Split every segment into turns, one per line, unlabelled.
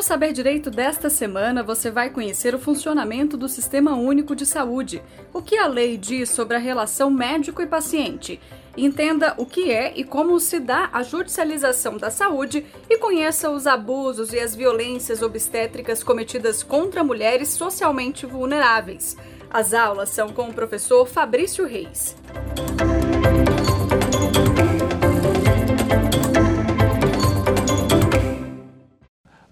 No Saber Direito desta semana, você vai conhecer o funcionamento do Sistema Único de Saúde, o que a lei diz sobre a relação médico e paciente. Entenda o que é e como se dá a judicialização da saúde e conheça os abusos e as violências obstétricas cometidas contra mulheres socialmente vulneráveis. As aulas são com o professor Fabrício Reis.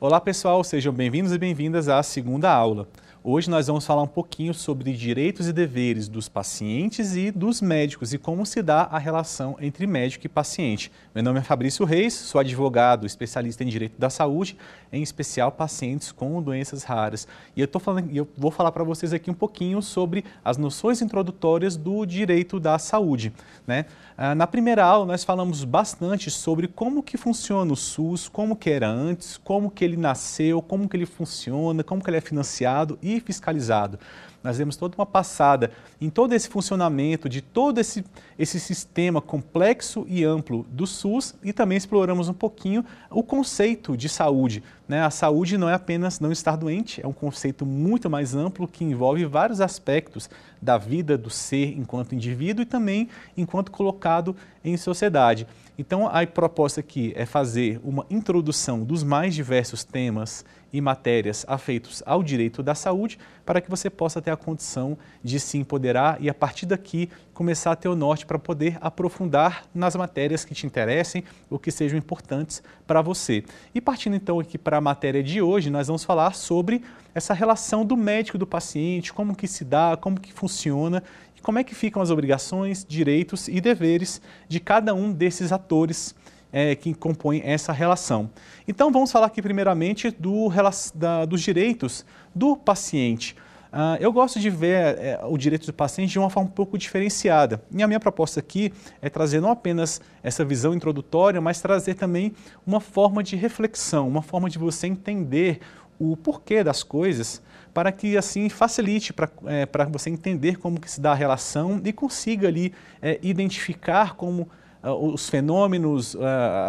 Olá pessoal, sejam bem-vindos e bem-vindas à segunda aula. Hoje nós vamos falar um pouquinho sobre direitos e deveres dos pacientes e dos médicos e como se dá a relação entre médico e paciente. Meu nome é Fabrício Reis, sou advogado, especialista em direito da saúde, em especial pacientes com doenças raras. E eu, tô falando, eu vou falar para vocês aqui um pouquinho sobre as noções introdutórias do direito da saúde. Né? Ah, na primeira aula nós falamos bastante sobre como que funciona o SUS, como que era antes, como que ele nasceu, como que ele funciona, como que ele é financiado e fiscalizado. Nós demos toda uma passada em todo esse funcionamento de todo esse, esse sistema complexo e amplo do SUS e também exploramos um pouquinho o conceito de saúde. Né? A saúde não é apenas não estar doente, é um conceito muito mais amplo que envolve vários aspectos da vida do ser enquanto indivíduo e também enquanto colocado em sociedade. Então, a proposta aqui é fazer uma introdução dos mais diversos temas e matérias afeitos ao direito da saúde para que você possa ter a condição de se empoderar e, a partir daqui, começar a ter o norte para poder aprofundar nas matérias que te interessem ou que sejam importantes para você. E partindo então aqui para a matéria de hoje, nós vamos falar sobre essa relação do médico e do paciente, como que se dá, como que funciona e como é que ficam as obrigações, direitos e deveres de cada um desses atores é, que compõem essa relação. Então vamos falar aqui primeiramente do, da, dos direitos do paciente. Uh, eu gosto de ver é, o direito do paciente de uma forma um pouco diferenciada. E a minha proposta aqui é trazer não apenas essa visão introdutória, mas trazer também uma forma de reflexão, uma forma de você entender o porquê das coisas, para que assim facilite para é, você entender como que se dá a relação e consiga ali é, identificar como os fenômenos, uh,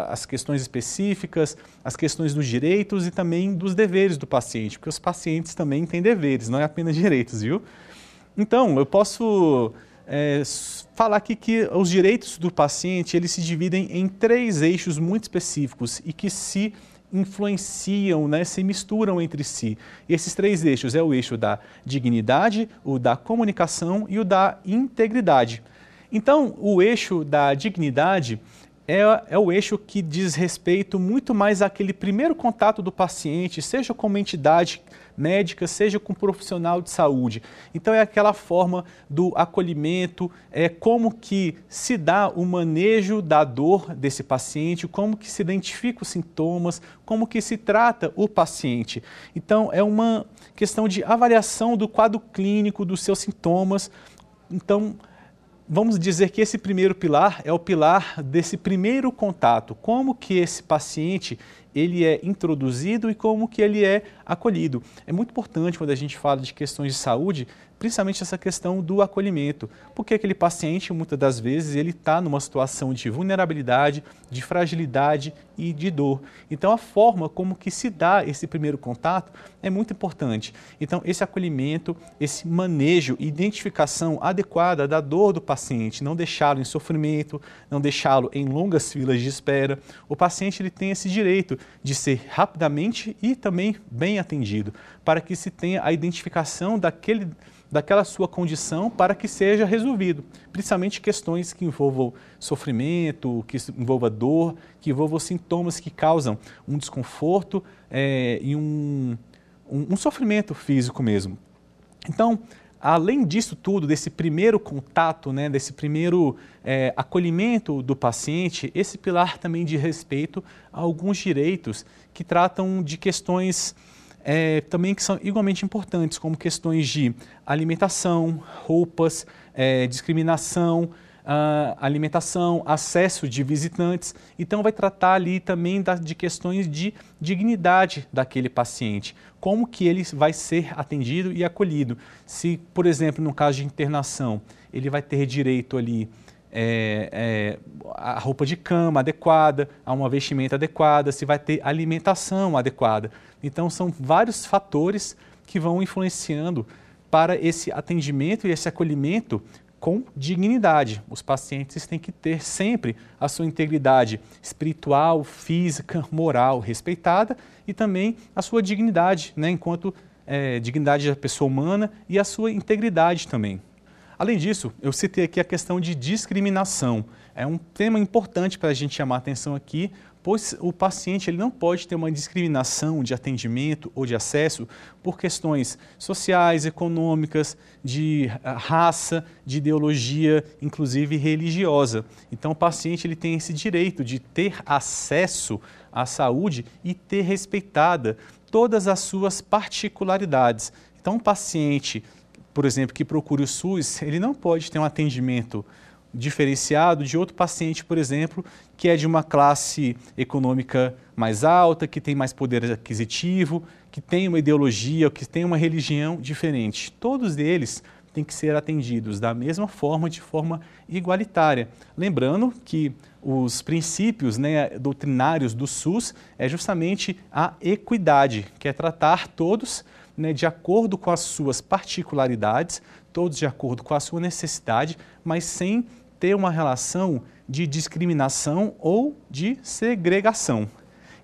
as questões específicas, as questões dos direitos e também dos deveres do paciente, porque os pacientes também têm deveres, não é apenas direitos, viu? Então, eu posso é, falar aqui que os direitos do paciente eles se dividem em três eixos muito específicos e que se influenciam, né, se misturam entre si. E esses três eixos é o eixo da dignidade, o da comunicação e o da integridade. Então, o eixo da dignidade é, é, o eixo que diz respeito muito mais àquele primeiro contato do paciente, seja com uma entidade médica, seja com um profissional de saúde. Então é aquela forma do acolhimento, é como que se dá o manejo da dor desse paciente, como que se identifica os sintomas, como que se trata o paciente. Então é uma questão de avaliação do quadro clínico dos seus sintomas. Então vamos dizer que esse primeiro pilar é o pilar desse primeiro contato, como que esse paciente ele é introduzido e como que ele é acolhido. É muito importante quando a gente fala de questões de saúde principalmente essa questão do acolhimento, porque aquele paciente, muitas das vezes, ele está numa situação de vulnerabilidade, de fragilidade e de dor. Então, a forma como que se dá esse primeiro contato é muito importante. Então, esse acolhimento, esse manejo identificação adequada da dor do paciente, não deixá-lo em sofrimento, não deixá-lo em longas filas de espera. O paciente ele tem esse direito de ser rapidamente e também bem atendido, para que se tenha a identificação daquele daquela sua condição para que seja resolvido, principalmente questões que envolvam sofrimento, que envolvam dor, que envolvam sintomas que causam um desconforto é, e um, um, um sofrimento físico mesmo. Então, além disso tudo, desse primeiro contato, né, desse primeiro é, acolhimento do paciente, esse pilar também de respeito a alguns direitos que tratam de questões é, também que são igualmente importantes, como questões de alimentação, roupas, é, discriminação, alimentação, acesso de visitantes. Então, vai tratar ali também de questões de dignidade daquele paciente, como que ele vai ser atendido e acolhido. Se, por exemplo, no caso de internação, ele vai ter direito ali é, é, a roupa de cama adequada, a uma vestimenta adequada, se vai ter alimentação adequada. Então, são vários fatores que vão influenciando para esse atendimento e esse acolhimento com dignidade. Os pacientes têm que ter sempre a sua integridade espiritual, física, moral respeitada e também a sua dignidade, né, enquanto é, dignidade da pessoa humana e a sua integridade também. Além disso, eu citei aqui a questão de discriminação. É um tema importante para a gente chamar atenção aqui, pois o paciente ele não pode ter uma discriminação de atendimento ou de acesso por questões sociais, econômicas, de ah, raça, de ideologia, inclusive religiosa. Então, o paciente ele tem esse direito de ter acesso à saúde e ter respeitada todas as suas particularidades. Então, um paciente por exemplo, que procure o SUS, ele não pode ter um atendimento diferenciado de outro paciente, por exemplo, que é de uma classe econômica mais alta, que tem mais poder aquisitivo, que tem uma ideologia, que tem uma religião diferente. Todos eles têm que ser atendidos da mesma forma, de forma igualitária. Lembrando que os princípios né, doutrinários do SUS é justamente a equidade, que é tratar todos né, de acordo com as suas particularidades, todos de acordo com a sua necessidade, mas sem ter uma relação de discriminação ou de segregação.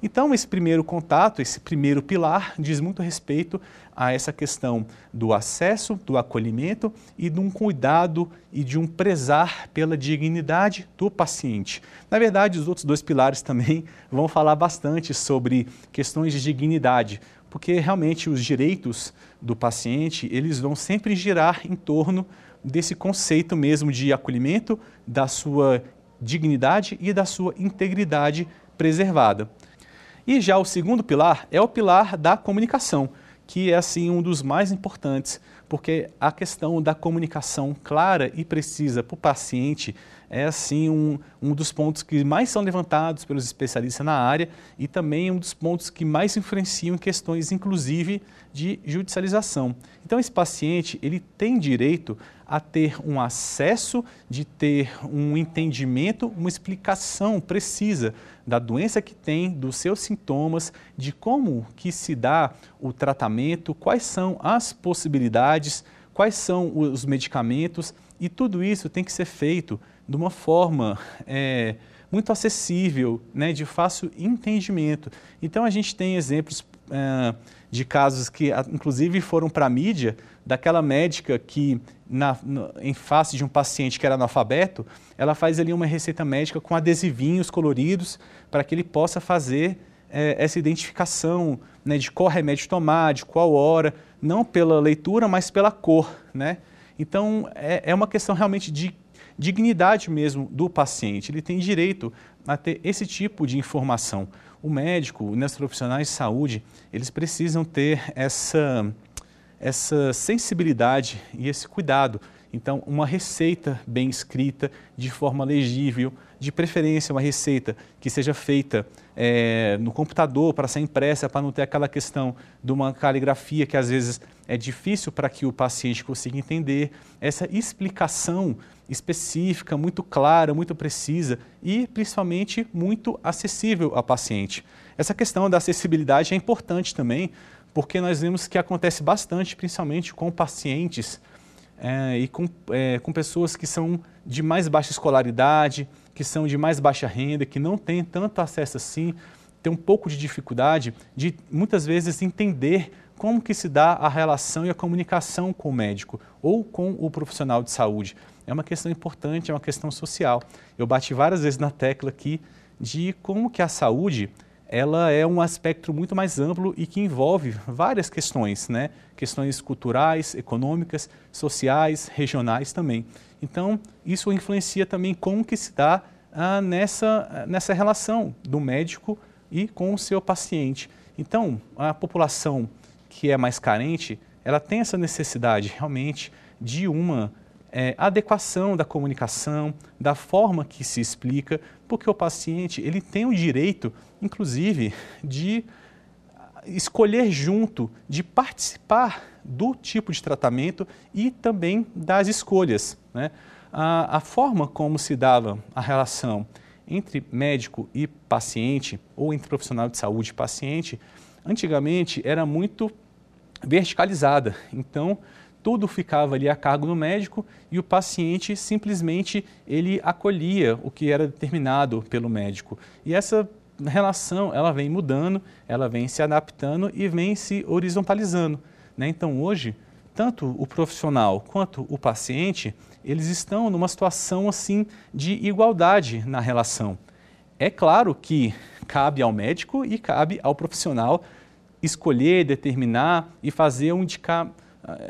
Então, esse primeiro contato, esse primeiro pilar, diz muito respeito a essa questão do acesso, do acolhimento e de um cuidado e de um prezar pela dignidade do paciente. Na verdade, os outros dois pilares também vão falar bastante sobre questões de dignidade, porque realmente os direitos do paciente, eles vão sempre girar em torno desse conceito mesmo de acolhimento, da sua dignidade e da sua integridade preservada. E já o segundo pilar é o pilar da comunicação, que é assim um dos mais importantes, porque a questão da comunicação clara e precisa para o paciente é assim um, um dos pontos que mais são levantados pelos especialistas na área e também um dos pontos que mais influenciam em questões, inclusive, de judicialização. Então, esse paciente ele tem direito a ter um acesso, de ter um entendimento, uma explicação precisa da doença que tem, dos seus sintomas, de como que se dá o tratamento, quais são as possibilidades, quais são os medicamentos e tudo isso tem que ser feito de uma forma é, muito acessível, né, de fácil entendimento. Então a gente tem exemplos é, de casos que, inclusive, foram para a mídia, daquela médica que, na, em face de um paciente que era analfabeto, ela faz ali uma receita médica com adesivinhos coloridos para que ele possa fazer é, essa identificação né, de qual remédio tomar, de qual hora, não pela leitura, mas pela cor. Né? Então, é, é uma questão realmente de dignidade mesmo do paciente. Ele tem direito a ter esse tipo de informação. O médico, os profissionais de saúde, eles precisam ter essa, essa sensibilidade e esse cuidado. Então, uma receita bem escrita, de forma legível, de preferência uma receita que seja feita é, no computador para ser impressa, para não ter aquela questão de uma caligrafia que às vezes é difícil para que o paciente consiga entender. Essa explicação específica, muito clara, muito precisa e principalmente muito acessível ao paciente. Essa questão da acessibilidade é importante também, porque nós vemos que acontece bastante, principalmente com pacientes é, e com, é, com pessoas que são de mais baixa escolaridade, que são de mais baixa renda, que não têm tanto acesso assim, tem um pouco de dificuldade de muitas vezes entender como que se dá a relação e a comunicação com o médico ou com o profissional de saúde. É uma questão importante, é uma questão social. Eu bati várias vezes na tecla aqui de como que a saúde ela é um aspecto muito mais amplo e que envolve várias questões, né? Questões culturais, econômicas, sociais, regionais também. Então, isso influencia também como que se dá ah, nessa, nessa relação do médico e com o seu paciente. Então, a população que é mais carente, ela tem essa necessidade realmente de uma é, adequação da comunicação, da forma que se explica, porque o paciente ele tem o direito, inclusive, de escolher junto, de participar do tipo de tratamento e também das escolhas. Né? a, a forma como se dava a relação entre médico e paciente, ou entre profissional de saúde e paciente, antigamente era muito verticalizada. Então, tudo ficava ali a cargo do médico e o paciente simplesmente ele acolhia o que era determinado pelo médico. E essa relação ela vem mudando, ela vem se adaptando e vem se horizontalizando. Né? Então, hoje, tanto o profissional quanto o paciente, eles estão numa situação assim de igualdade na relação. É claro que cabe ao médico e cabe ao profissional escolher, determinar e fazer, um indica,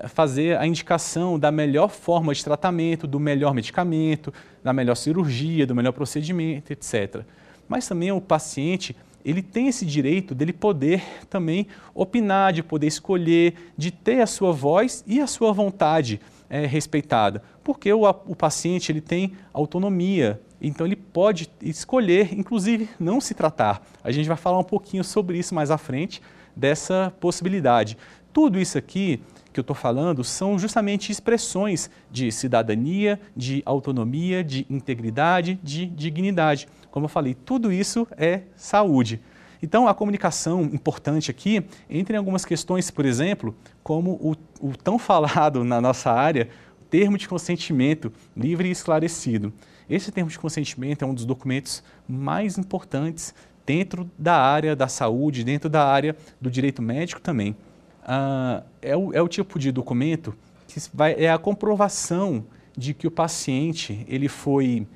fazer a indicação da melhor forma de tratamento, do melhor medicamento, da melhor cirurgia, do melhor procedimento, etc. Mas também o paciente ele tem esse direito dele poder também opinar, de poder escolher, de ter a sua voz e a sua vontade é, respeitada, porque o, o paciente ele tem autonomia, então ele pode escolher, inclusive, não se tratar. A gente vai falar um pouquinho sobre isso mais à frente, dessa possibilidade. Tudo isso aqui que eu estou falando são justamente expressões de cidadania, de autonomia, de integridade, de dignidade. Como eu falei, tudo isso é saúde. Então, a comunicação importante aqui entra em algumas questões, por exemplo, como o, o tão falado na nossa área, termo de consentimento livre e esclarecido. Esse termo de consentimento é um dos documentos mais importantes dentro da área da saúde, dentro da área do direito médico também. Ah, é, o, é o tipo de documento que vai, é a comprovação de que o paciente ele foi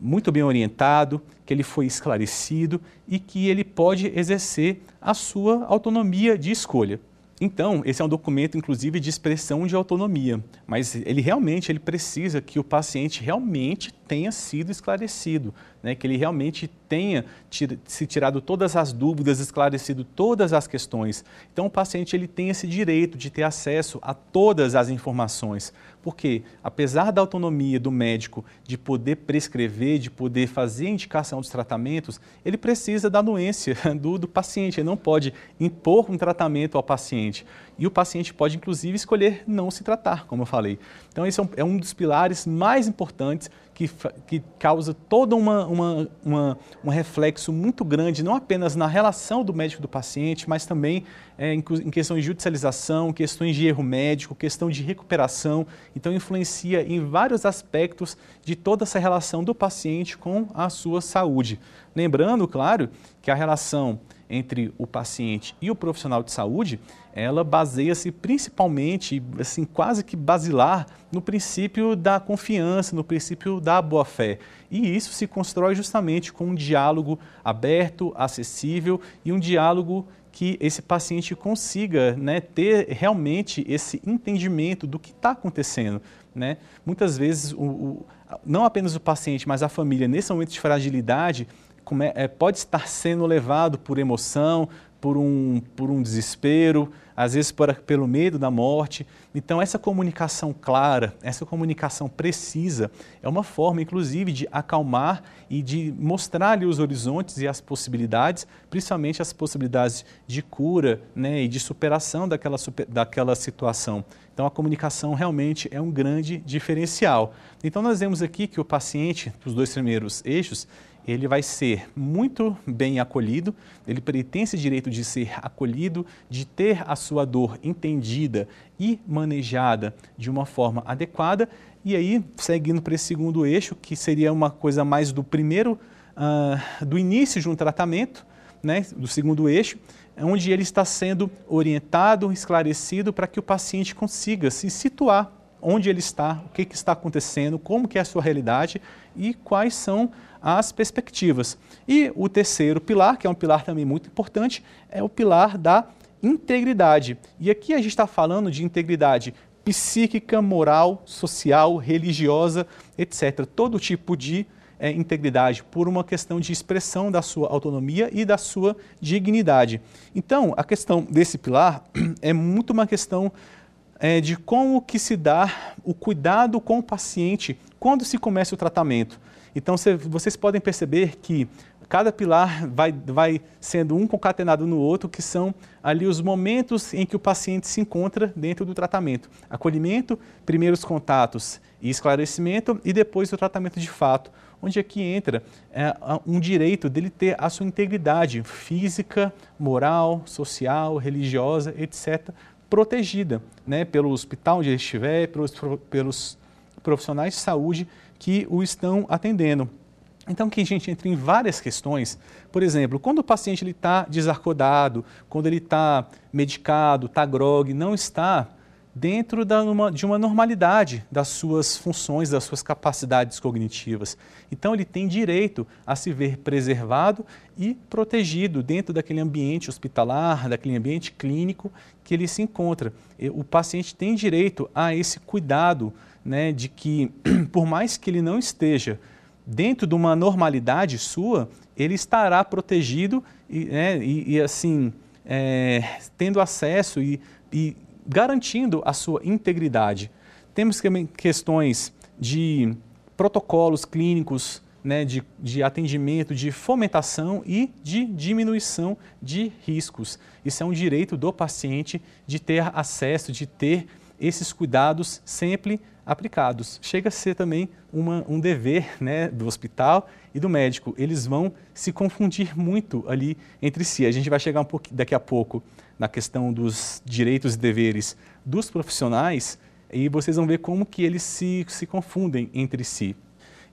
muito bem orientado, que ele foi esclarecido e que ele pode exercer a sua autonomia de escolha. Então, esse é um documento, inclusive, de expressão de autonomia, mas ele realmente ele precisa que o paciente realmente tenha sido esclarecido, né? que ele realmente tenha tir se tirado todas as dúvidas, esclarecido todas as questões. Então, o paciente ele tem esse direito de ter acesso a todas as informações, porque, apesar da autonomia do médico de poder prescrever, de poder fazer a indicação dos tratamentos, ele precisa da anuência do, do paciente, ele não pode impor um tratamento ao paciente. E o paciente pode, inclusive, escolher não se tratar, como eu falei. Então, esse é um, é um dos pilares mais importantes que, que causa todo uma, uma, uma, um reflexo muito grande, não apenas na relação do médico do paciente, mas também é, em, em questões de judicialização, questões de erro médico, questão de recuperação. Então, influencia em vários aspectos de toda essa relação do paciente com a sua saúde. Lembrando, claro, que a relação entre o paciente e o profissional de saúde, ela baseia-se principalmente, assim, quase que basilar, no princípio da confiança, no princípio da boa-fé. E isso se constrói justamente com um diálogo aberto, acessível e um diálogo que esse paciente consiga né, ter realmente esse entendimento do que está acontecendo. Né? Muitas vezes, o, o, não apenas o paciente, mas a família, nesse momento de fragilidade, pode estar sendo levado por emoção, por um, por um desespero, às vezes por, pelo medo da morte. Então, essa comunicação clara, essa comunicação precisa, é uma forma, inclusive, de acalmar e de mostrar-lhe os horizontes e as possibilidades, principalmente as possibilidades de cura né, e de superação daquela, daquela situação. Então, a comunicação realmente é um grande diferencial. Então, nós vemos aqui que o paciente, os dois primeiros eixos, ele vai ser muito bem acolhido, ele tem esse direito de ser acolhido, de ter a sua dor entendida e manejada de uma forma adequada. E aí, seguindo para esse segundo eixo, que seria uma coisa mais do primeiro, uh, do início de um tratamento, né, do segundo eixo, onde ele está sendo orientado, esclarecido para que o paciente consiga se situar onde ele está, o que, que está acontecendo, como que é a sua realidade e quais são as perspectivas. E o terceiro pilar, que é um pilar também muito importante, é o pilar da integridade. E aqui a gente está falando de integridade psíquica, moral, social, religiosa, etc. Todo tipo de é, integridade por uma questão de expressão da sua autonomia e da sua dignidade. Então, a questão desse pilar é muito uma questão é, de como que se dá o cuidado com o paciente quando se começa o tratamento. Então, cê, vocês podem perceber que cada pilar vai, vai sendo um concatenado no outro, que são ali os momentos em que o paciente se encontra dentro do tratamento. Acolhimento, primeiros contatos e esclarecimento, e depois o tratamento de fato, onde aqui entra é, um direito dele ter a sua integridade física, moral, social, religiosa, etc., protegida né, pelo hospital onde ele estiver, pelos, pelos profissionais de saúde que o estão atendendo. Então, que a gente entra em várias questões. Por exemplo, quando o paciente está desarcodado, quando ele está medicado, está grog, não está dentro da, uma, de uma normalidade das suas funções, das suas capacidades cognitivas. Então, ele tem direito a se ver preservado e protegido dentro daquele ambiente hospitalar, daquele ambiente clínico que ele se encontra. O paciente tem direito a esse cuidado né, de que, por mais que ele não esteja dentro de uma normalidade sua, ele estará protegido e, né, e, e assim, é, tendo acesso e, e garantindo a sua integridade. Temos também questões de protocolos clínicos, né, de, de, atendimento, de fomentação e de diminuição de riscos. Isso é um direito do paciente de ter acesso, de ter esses cuidados sempre aplicados. Chega a ser também uma, um dever né, do hospital e do médico. Eles vão se confundir muito ali entre si. A gente vai chegar um pouco, daqui a pouco na questão dos direitos e deveres dos profissionais e vocês vão ver como que eles se, se confundem entre si.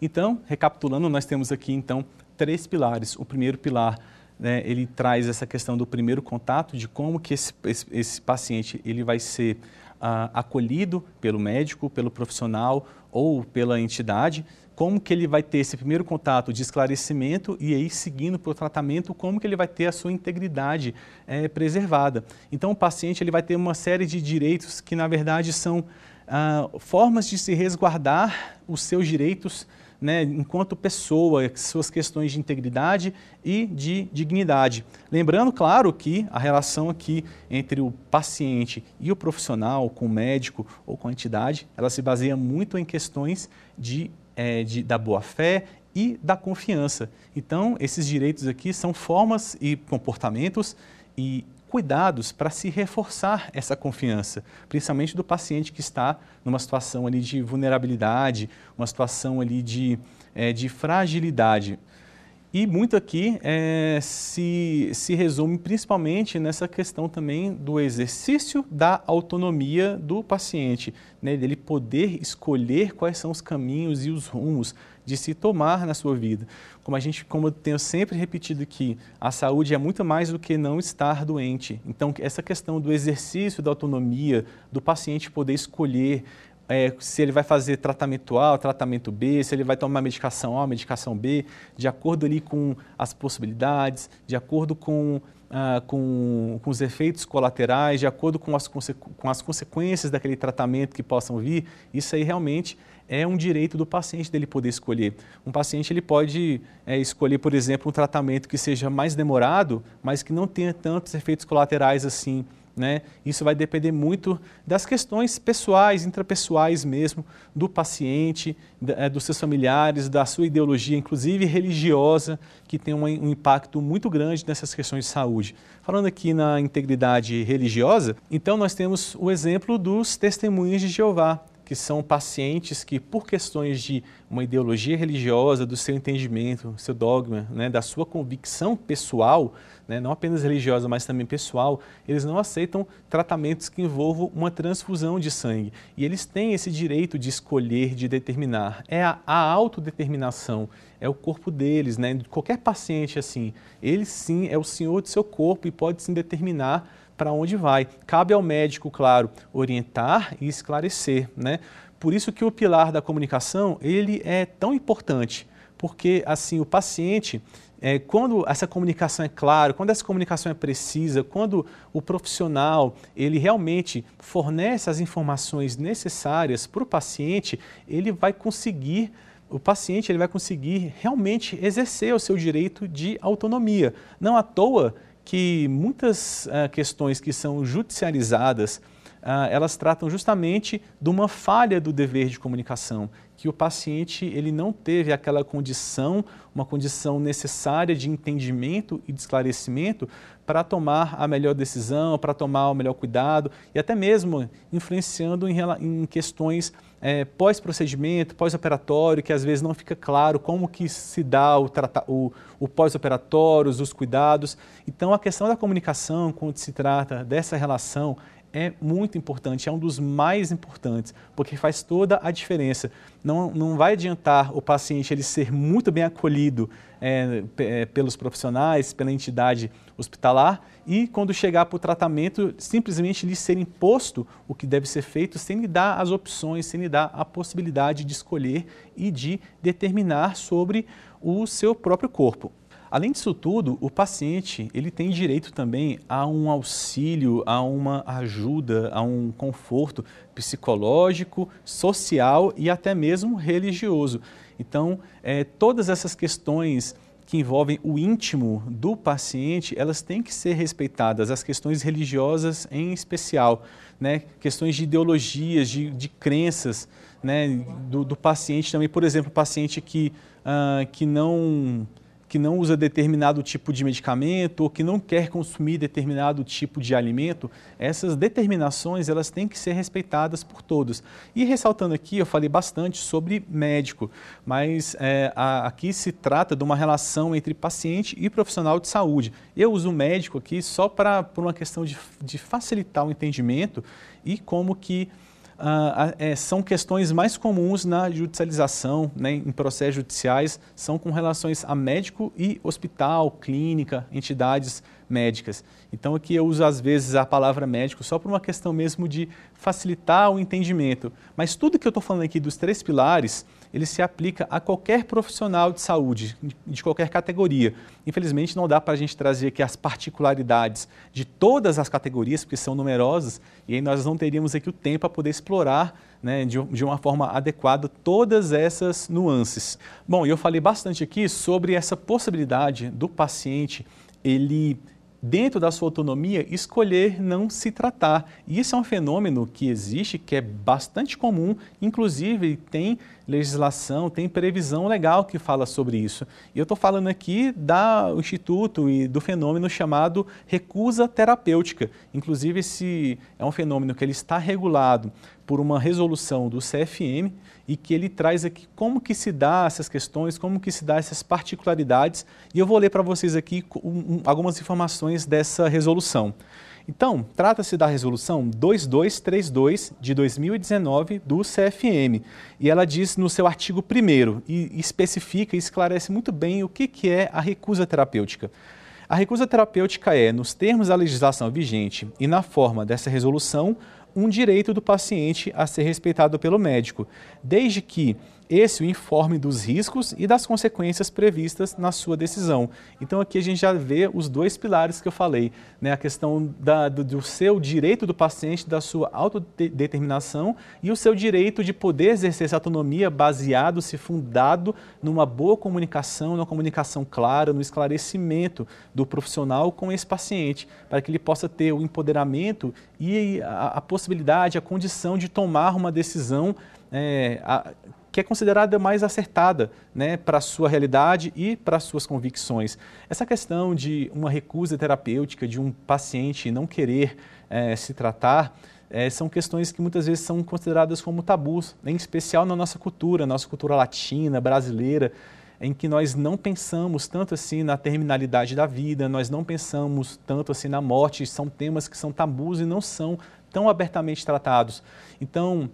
Então, recapitulando, nós temos aqui então três pilares. O primeiro pilar né, ele traz essa questão do primeiro contato, de como que esse, esse, esse paciente ele vai ser ah, acolhido pelo médico, pelo profissional ou pela entidade, como que ele vai ter esse primeiro contato de esclarecimento e aí seguindo para o tratamento, como que ele vai ter a sua integridade é, preservada. Então o paciente ele vai ter uma série de direitos que na verdade são ah, formas de se resguardar os seus direitos né, enquanto pessoa, suas questões de integridade e de dignidade. Lembrando, claro, que a relação aqui entre o paciente e o profissional, com o médico ou com a entidade, ela se baseia muito em questões de, é, de da boa-fé e da confiança. Então, esses direitos aqui são formas e comportamentos e cuidados para se reforçar essa confiança, principalmente do paciente que está numa situação ali de vulnerabilidade, uma situação ali de, é, de fragilidade. E muito aqui é, se, se resume principalmente nessa questão também do exercício da autonomia do paciente, né, dele poder escolher quais são os caminhos e os rumos de se tomar na sua vida. Como a gente, como eu tenho sempre repetido aqui, a saúde é muito mais do que não estar doente. Então, essa questão do exercício da autonomia, do paciente poder escolher é, se ele vai fazer tratamento A tratamento B, se ele vai tomar medicação A medicação B, de acordo ali com as possibilidades, de acordo com, ah, com, com, os efeitos colaterais, de acordo com as, com as consequências daquele tratamento que possam vir, isso aí realmente é um direito do paciente dele poder escolher. Um paciente ele pode é, escolher, por exemplo, um tratamento que seja mais demorado, mas que não tenha tantos efeitos colaterais assim né? Isso vai depender muito das questões pessoais, intrapessoais mesmo, do paciente, é, dos seus familiares, da sua ideologia, inclusive religiosa, que tem um, um impacto muito grande nessas questões de saúde. Falando aqui na integridade religiosa, então nós temos o exemplo dos testemunhos de Jeová que são pacientes que, por questões de uma ideologia religiosa, do seu entendimento, seu dogma, né, da sua convicção pessoal, né, não apenas religiosa, mas também pessoal, eles não aceitam tratamentos que envolvam uma transfusão de sangue. E eles têm esse direito de escolher, de determinar. É a, a autodeterminação, é o corpo deles, né? Qualquer paciente assim, ele sim é o senhor do seu corpo e pode se determinar para onde vai. Cabe ao médico, claro, orientar e esclarecer, né? Por isso que o pilar da comunicação, ele é tão importante, porque assim o paciente, é, quando essa comunicação é clara, quando essa comunicação é precisa, quando o profissional ele realmente fornece as informações necessárias para o paciente, ele vai conseguir o paciente ele vai conseguir realmente exercer o seu direito de autonomia. Não à toa que muitas uh, questões que são judicializadas, uh, elas tratam justamente de uma falha do dever de comunicação, que o paciente ele não teve aquela condição, uma condição necessária de entendimento e de esclarecimento para tomar a melhor decisão, para tomar o melhor cuidado e até mesmo influenciando em, em questões é, pós-procedimento, pós-operatório, que às vezes não fica claro como que se dá o, o, o pós-operatório, os cuidados. Então, a questão da comunicação, quando se trata dessa relação, é muito importante, é um dos mais importantes, porque faz toda a diferença. Não, não vai adiantar o paciente ele ser muito bem acolhido é, é, pelos profissionais, pela entidade hospitalar, e quando chegar para o tratamento, simplesmente lhe ser imposto o que deve ser feito, sem lhe dar as opções, sem lhe dar a possibilidade de escolher e de determinar sobre o seu próprio corpo. Além disso tudo, o paciente ele tem direito também a um auxílio, a uma ajuda, a um conforto psicológico, social e até mesmo religioso. Então, é, todas essas questões que envolvem o íntimo do paciente, elas têm que ser respeitadas, as questões religiosas em especial, né? questões de ideologias, de, de crenças né? do, do paciente também. Por exemplo, paciente que, uh, que não que não usa determinado tipo de medicamento ou que não quer consumir determinado tipo de alimento, essas determinações elas têm que ser respeitadas por todos. E ressaltando aqui, eu falei bastante sobre médico, mas é, a, aqui se trata de uma relação entre paciente e profissional de saúde. Eu uso médico aqui só para por uma questão de, de facilitar o entendimento e como que ah, é, são questões mais comuns na judicialização, né, em processos judiciais, são com relações a médico e hospital, clínica, entidades médicas. Então aqui eu uso às vezes a palavra médico só por uma questão mesmo de facilitar o entendimento. Mas tudo que eu estou falando aqui dos três pilares, ele se aplica a qualquer profissional de saúde, de qualquer categoria. Infelizmente, não dá para a gente trazer aqui as particularidades de todas as categorias, porque são numerosas, e aí nós não teríamos aqui o tempo para poder explorar né, de, de uma forma adequada todas essas nuances. Bom, eu falei bastante aqui sobre essa possibilidade do paciente ele dentro da sua autonomia, escolher não se tratar. E isso é um fenômeno que existe, que é bastante comum, inclusive tem legislação, tem previsão legal que fala sobre isso. E eu estou falando aqui do Instituto e do fenômeno chamado recusa terapêutica. Inclusive, esse é um fenômeno que ele está regulado por uma resolução do CFM e que ele traz aqui como que se dá essas questões, como que se dá essas particularidades. E eu vou ler para vocês aqui um, um, algumas informações dessa resolução. Então, trata-se da resolução 2232 de 2019 do CFM. E ela diz no seu artigo 1 e especifica e esclarece muito bem o que, que é a recusa terapêutica. A recusa terapêutica é, nos termos da legislação vigente e na forma dessa resolução, um direito do paciente a ser respeitado pelo médico, desde que esse o informe dos riscos e das consequências previstas na sua decisão. Então aqui a gente já vê os dois pilares que eu falei, né? a questão da, do, do, seu direito do paciente, da sua autodeterminação e o seu direito de poder exercer essa autonomia baseado, se fundado numa boa comunicação, numa comunicação clara, no esclarecimento do profissional com esse paciente, para que ele possa ter o empoderamento e a, a possibilidade, a condição de tomar uma decisão é, a, que é considerada mais acertada né, para a sua realidade e para as suas convicções. Essa questão de uma recusa terapêutica, de um paciente não querer é, se tratar, é, são questões que muitas vezes são consideradas como tabus, em especial na nossa cultura, nossa cultura latina, brasileira, em que nós não pensamos tanto assim na terminalidade da vida, nós não pensamos tanto assim na morte, são temas que são tabus e não são tão abertamente tratados. Então,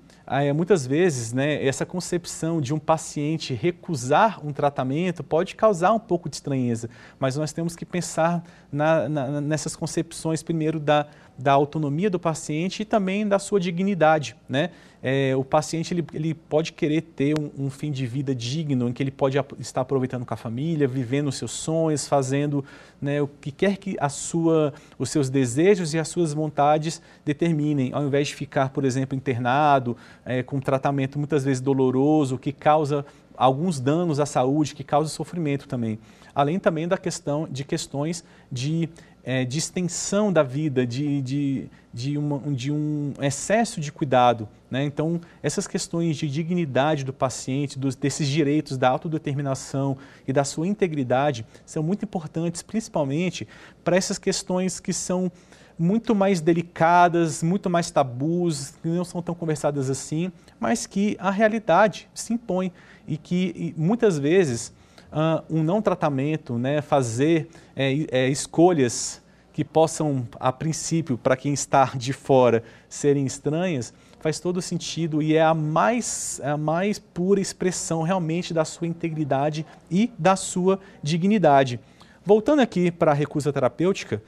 muitas vezes, né, essa concepção de um paciente recusar um tratamento pode causar um pouco de estranheza, mas nós temos que pensar na, na, nessas concepções, primeiro, da, da autonomia do paciente e também da sua dignidade. Né? É, o paciente ele, ele pode querer ter um, um, fim de vida digno, em que ele pode estar aproveitando com a família, vivendo os seus sonhos, fazendo né, o que quer que a sua, os seus desejos e as suas vontades determinem, ao invés de ficar, por exemplo, internado, é, com um tratamento muitas vezes doloroso, que causa alguns danos à saúde que causam sofrimento também. Além também da questão de questões de, é, de extensão da vida, de, de, de, uma, de um excesso de cuidado. Né? Então, essas questões de dignidade do paciente, dos, desses direitos da autodeterminação e da sua integridade são muito importantes, principalmente para essas questões que são muito mais delicadas, muito mais tabus, que não são tão conversadas assim, mas que a realidade se impõe e que e muitas vezes uh, um não tratamento, né, fazer é, é, escolhas que possam, a princípio, para quem está de fora, serem estranhas, faz todo sentido e é a mais, a mais pura expressão realmente da sua integridade e da sua dignidade. Voltando aqui para a recusa terapêutica,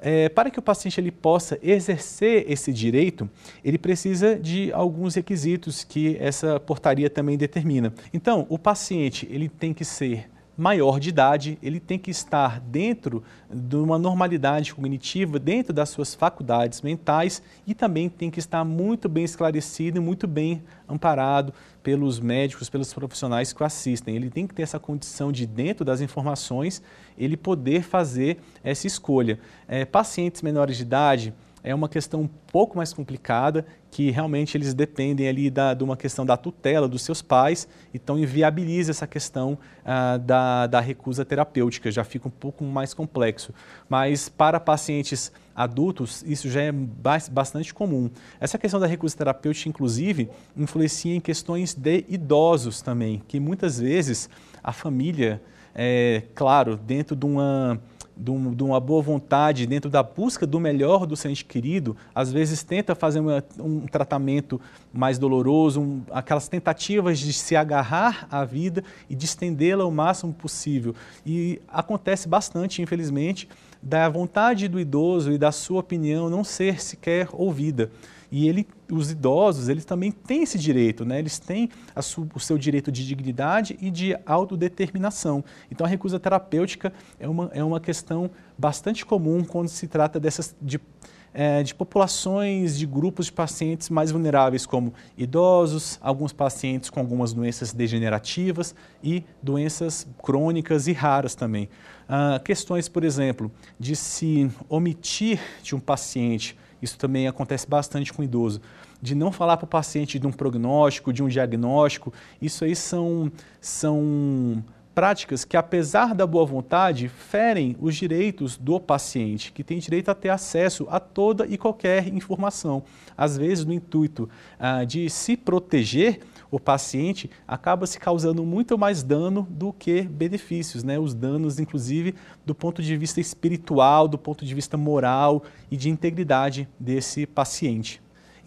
é, para que o paciente ele possa exercer esse direito, ele precisa de alguns requisitos que essa portaria também determina. Então, o paciente ele tem que ser maior de idade, ele tem que estar dentro de uma normalidade cognitiva, dentro das suas faculdades mentais e também tem que estar muito bem esclarecido e muito bem amparado pelos médicos, pelos profissionais que o assistem. Ele tem que ter essa condição de, dentro das informações, ele poder fazer essa escolha. É, pacientes menores de idade, é uma questão um pouco mais complicada, que realmente eles dependem ali da, de uma questão da tutela dos seus pais, então inviabiliza essa questão ah, da, da recusa terapêutica, já fica um pouco mais complexo. Mas para pacientes adultos, isso já é bastante comum. Essa questão da recusa terapêutica, inclusive, influencia em questões de idosos também, que muitas vezes a família, é, claro, dentro de uma de, um, uma boa vontade, dentro da busca do melhor do seu ente querido, às vezes tenta fazer um tratamento mais doloroso, um, aquelas tentativas de se agarrar à vida e de estendê-la o máximo possível. E acontece bastante, infelizmente, da vontade do idoso e da sua opinião não ser sequer ouvida. E ele, os idosos, eles também têm esse direito, né? eles têm o seu direito de dignidade e de autodeterminação. Então a recusa terapêutica é uma, é uma questão bastante comum quando se trata dessas, de, é, de populações, de grupos de pacientes mais vulneráveis, como idosos, alguns pacientes com algumas doenças degenerativas e doenças crônicas e raras também. Ah, questões, por exemplo, de se omitir de um paciente isso também acontece bastante com o idoso. De não falar para o paciente de um prognóstico, de um diagnóstico, isso aí são, são práticas que, apesar da boa vontade, ferem os direitos do paciente, que tem direito a ter acesso a toda e qualquer informação. Às vezes, no intuito ah, de se proteger, o paciente acaba se causando muito mais dano do que benefícios, né? Os danos, inclusive, do ponto de vista espiritual, do ponto de vista moral e de integridade desse paciente.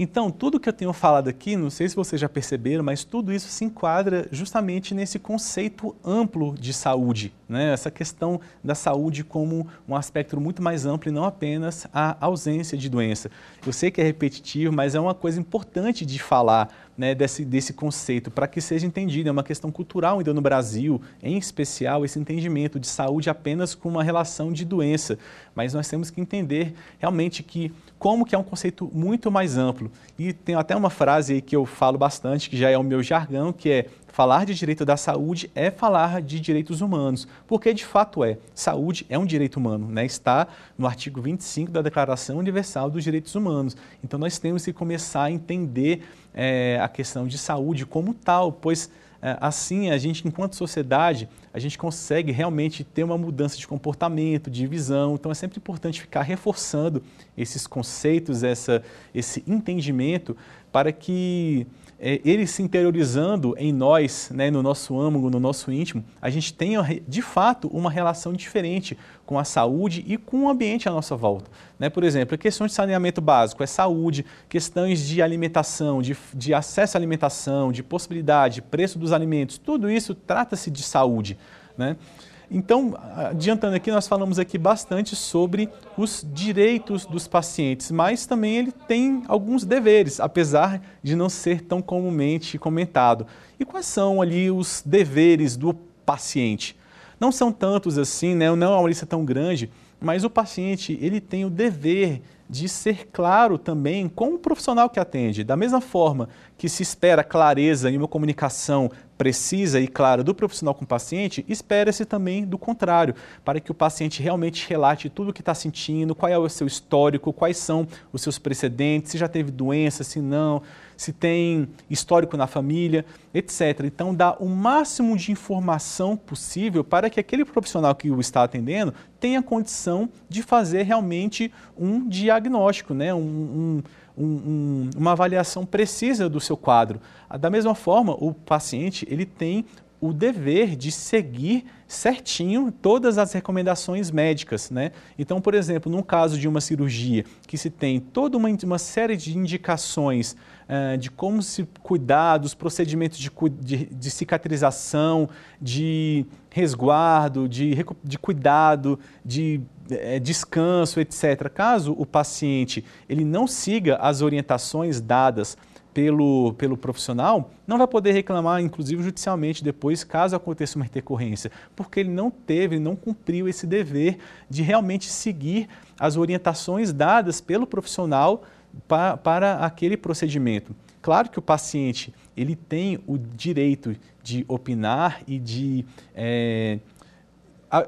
Então, tudo que eu tenho falado aqui, não sei se vocês já perceberam, mas tudo isso se enquadra justamente nesse conceito amplo de saúde, né? essa questão da saúde como um aspecto muito mais amplo e não apenas a ausência de doença. Eu sei que é repetitivo, mas é uma coisa importante de falar, né, desse, desse conceito, para que seja entendido. É uma questão cultural ainda no Brasil, em especial, esse entendimento de saúde apenas com uma relação de doença. Mas nós temos que entender realmente que como que é um conceito muito mais amplo. E tem até uma frase aí que eu falo bastante, que já é o meu jargão, que é falar de direito da saúde é falar de direitos humanos, porque de fato é. Saúde é um direito humano, né? está no artigo 25 da Declaração Universal dos Direitos Humanos. Então nós temos que começar a entender é, a questão de saúde como tal, pois é, assim a gente, enquanto sociedade, a gente consegue realmente ter uma mudança de comportamento, de visão. Então é sempre importante ficar reforçando esses conceitos, essa, esse entendimento, para que ele se interiorizando em nós, né, no nosso âmago, no nosso íntimo, a gente tenha de fato uma relação diferente com a saúde e com o ambiente à nossa volta. Né? Por exemplo, questões de saneamento básico, é saúde, questões de alimentação, de, de acesso à alimentação, de possibilidade, preço dos alimentos, tudo isso trata-se de saúde. Né? Então, adiantando aqui, nós falamos aqui bastante sobre os direitos dos pacientes, mas também ele tem alguns deveres, apesar de não ser tão comumente comentado. E quais são ali os deveres do paciente? Não são tantos assim, né? não é uma lista tão grande, mas o paciente ele tem o dever de ser claro também com o profissional que atende. Da mesma forma que se espera clareza em uma comunicação precisa e clara do profissional com o paciente, espera-se também do contrário, para que o paciente realmente relate tudo o que está sentindo, qual é o seu histórico, quais são os seus precedentes, se já teve doença, se não, se tem histórico na família, etc. Então, dá o máximo de informação possível para que aquele profissional que o está atendendo tenha condição de fazer realmente um diagnóstico, né? um, um um, um, uma avaliação precisa do seu quadro. Da mesma forma, o paciente ele tem o dever de seguir certinho todas as recomendações médicas. Né? Então, por exemplo, num caso de uma cirurgia que se tem toda uma, uma série de indicações uh, de como se cuidar, dos procedimentos de, de, de cicatrização, de resguardo, de, de cuidado, de é, descanso, etc. Caso o paciente ele não siga as orientações dadas pelo, pelo profissional, não vai poder reclamar, inclusive judicialmente depois, caso aconteça uma intercorrência, porque ele não teve, não cumpriu esse dever de realmente seguir as orientações dadas pelo profissional para, para aquele procedimento. Claro que o paciente ele tem o direito de opinar e de é,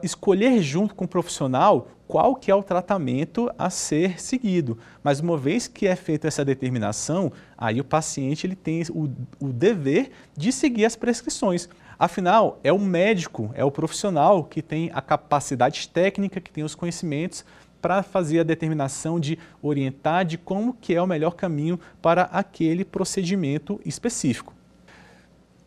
escolher junto com o profissional qual que é o tratamento a ser seguido. Mas uma vez que é feita essa determinação, aí o paciente ele tem o, o dever de seguir as prescrições. Afinal, é o médico, é o profissional que tem a capacidade técnica, que tem os conhecimentos para fazer a determinação de orientar de como que é o melhor caminho para aquele procedimento específico.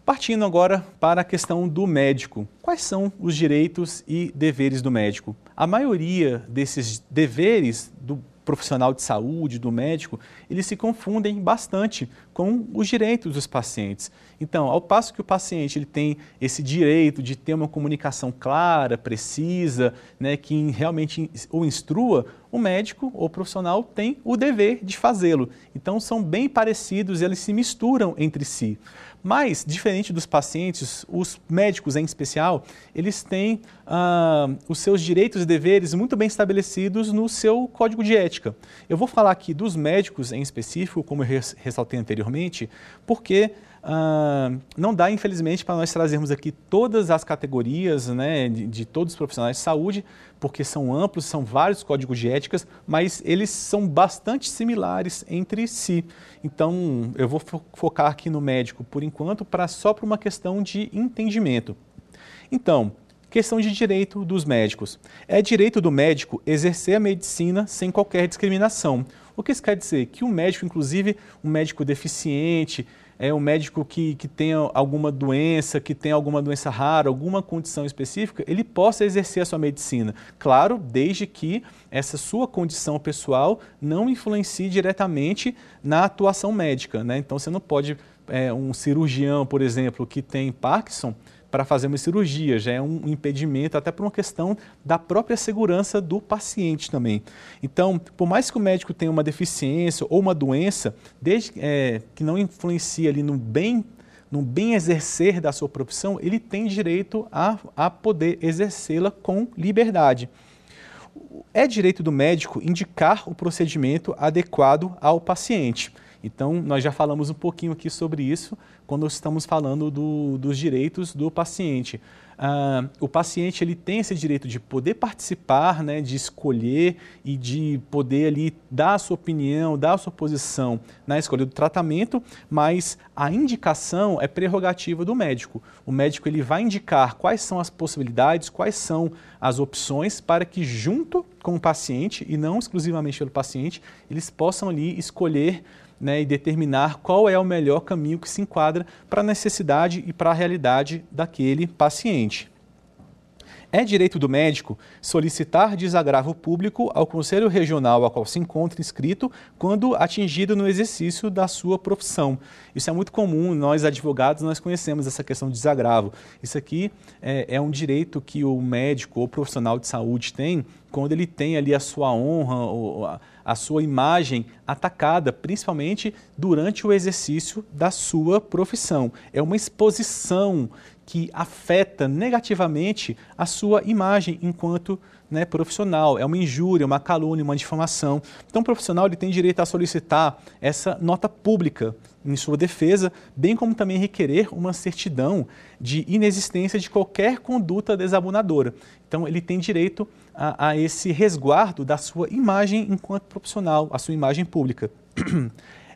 Partindo agora para a questão do médico. Quais são os direitos e deveres do médico? A maioria desses deveres do profissional de saúde, do médico, eles se confundem bastante com os direitos dos pacientes. Então, ao passo que o paciente ele tem esse direito de ter uma comunicação clara, precisa, né, que realmente o instrua, o médico ou profissional tem o dever de fazê-lo. Então, são bem parecidos, eles se misturam entre si. Mas, diferente dos pacientes, os médicos em especial, eles têm ah, os seus direitos e deveres muito bem estabelecidos no seu código de ética. Eu vou falar aqui dos médicos em específico, como eu ressaltei anteriormente, porque Uh, não dá, infelizmente, para nós trazermos aqui todas as categorias né, de, de, todos os profissionais de saúde, porque são amplos, são vários códigos de éticas, mas eles são bastante similares entre si. Então, eu vou focar aqui no médico por enquanto, para só para uma questão de entendimento. Então, questão de direito dos médicos. É direito do médico exercer a medicina sem qualquer discriminação. O que isso quer dizer? Que o médico, inclusive um médico deficiente, é um médico que, que tenha alguma doença, que tenha alguma doença rara, alguma condição específica, ele possa exercer a sua medicina. Claro, desde que essa sua condição pessoal não influencie diretamente na atuação médica. Né? Então, você não pode, é, um cirurgião, por exemplo, que tem Parkinson, para fazer uma cirurgia, já é um impedimento, até por uma questão da própria segurança do paciente também. Então, por mais que o médico tenha uma deficiência ou uma doença, desde é, que não influencie ali no bem no bem exercer da sua profissão, ele tem direito a, a poder exercê-la com liberdade. É direito do médico indicar o procedimento adequado ao paciente. Então, nós já falamos um pouquinho aqui sobre isso quando estamos falando do, dos direitos do paciente. Ah, o paciente ele tem esse direito de poder participar, né, de escolher e de poder ali dar a sua opinião, dar a sua posição na escolha do tratamento, mas a indicação é prerrogativa do médico. O médico ele vai indicar quais são as possibilidades, quais são as opções para que junto com o paciente e não exclusivamente pelo paciente, eles possam ali escolher né, e determinar qual é o melhor caminho que se enquadra para a necessidade e para a realidade daquele paciente. É direito do médico solicitar desagravo público ao Conselho Regional a qual se encontra inscrito quando atingido no exercício da sua profissão. Isso é muito comum, nós advogados nós conhecemos essa questão de desagravo. Isso aqui é, é um direito que o médico ou profissional de saúde tem quando ele tem ali a sua honra ou a, a sua imagem atacada, principalmente durante o exercício da sua profissão. É uma exposição que afeta negativamente a sua imagem enquanto né, profissional. É uma injúria, uma calúnia, uma difamação. Então, o profissional ele tem direito a solicitar essa nota pública em sua defesa, bem como também requerer uma certidão de inexistência de qualquer conduta desabonadora. Então, ele tem direito a, a esse resguardo da sua imagem enquanto profissional, a sua imagem pública.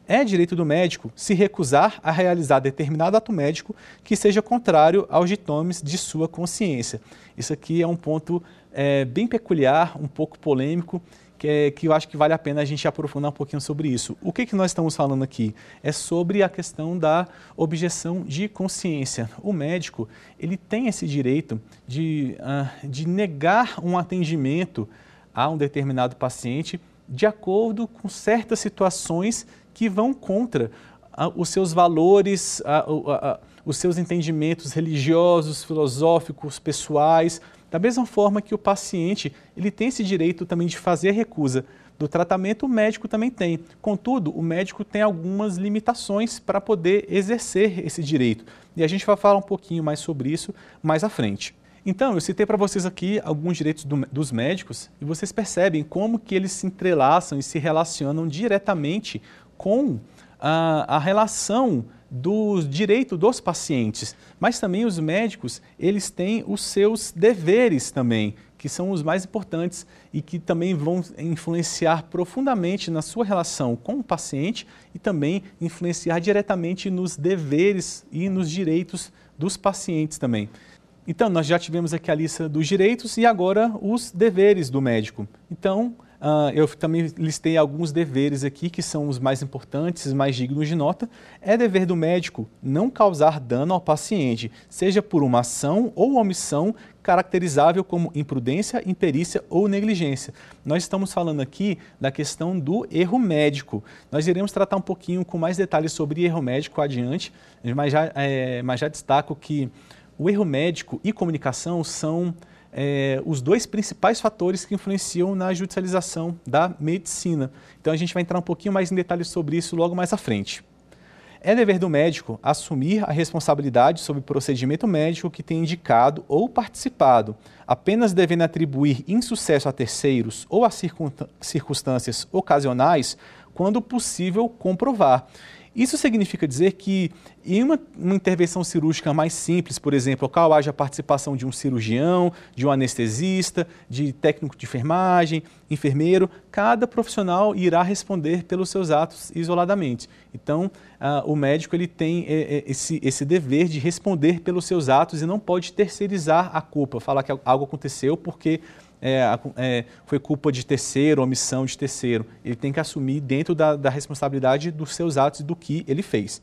É direito do médico se recusar a realizar determinado ato médico que seja contrário aos ditames de sua consciência. Isso aqui é um ponto é, bem peculiar, um pouco polêmico, que, é, que eu acho que vale a pena a gente aprofundar um pouquinho sobre isso. O que, que nós estamos falando aqui? É sobre a questão da objeção de consciência. O médico ele tem esse direito de, uh, de negar um atendimento a um determinado paciente de acordo com certas situações que vão contra ah, os seus valores, ah, os seus entendimentos religiosos, filosóficos, pessoais, da mesma forma que o paciente ele tem esse direito também de fazer recusa do tratamento, o médico também tem. Contudo, o médico tem algumas limitações para poder exercer esse direito. E a gente vai falar um pouquinho mais sobre isso mais à frente. Então, eu citei para vocês aqui alguns direitos do, dos médicos e vocês percebem como que eles se entrelaçam e se relacionam diretamente com a, a relação do direito dos pacientes, mas também os médicos, eles têm os seus deveres também, que são os mais importantes e que também vão influenciar profundamente na sua relação com o paciente e também influenciar diretamente nos deveres e nos direitos dos pacientes também. Então, nós já tivemos aqui a lista dos direitos e agora os deveres do médico. Então, Uh, eu também listei alguns deveres aqui que são os mais importantes, os mais dignos de nota. É dever do médico não causar dano ao paciente, seja por uma ação ou omissão caracterizável como imprudência, imperícia ou negligência. Nós estamos falando aqui da questão do erro médico. Nós iremos tratar um pouquinho com mais detalhes sobre erro médico adiante, mas já, é, mas já destaco que o erro médico e comunicação são é, os dois principais fatores que influenciam na judicialização da medicina. Então a gente vai entrar um pouquinho mais em detalhes sobre isso logo mais à frente. É dever do médico assumir a responsabilidade sobre o procedimento médico que tem indicado ou participado, apenas devendo atribuir insucesso a terceiros ou a circunstâncias ocasionais quando possível comprovar. Isso significa dizer que em uma, uma, intervenção cirúrgica mais simples, por exemplo, qual haja a participação de um cirurgião, de um anestesista, de técnico de enfermagem, enfermeiro, cada profissional irá responder pelos seus atos isoladamente. Então, uh, o médico ele tem é, é, esse, esse dever de responder pelos seus atos e não pode terceirizar a culpa, falar que algo aconteceu porque é, é, foi culpa de terceiro, omissão de terceiro. Ele tem que assumir dentro da, da responsabilidade dos seus atos e do que ele fez.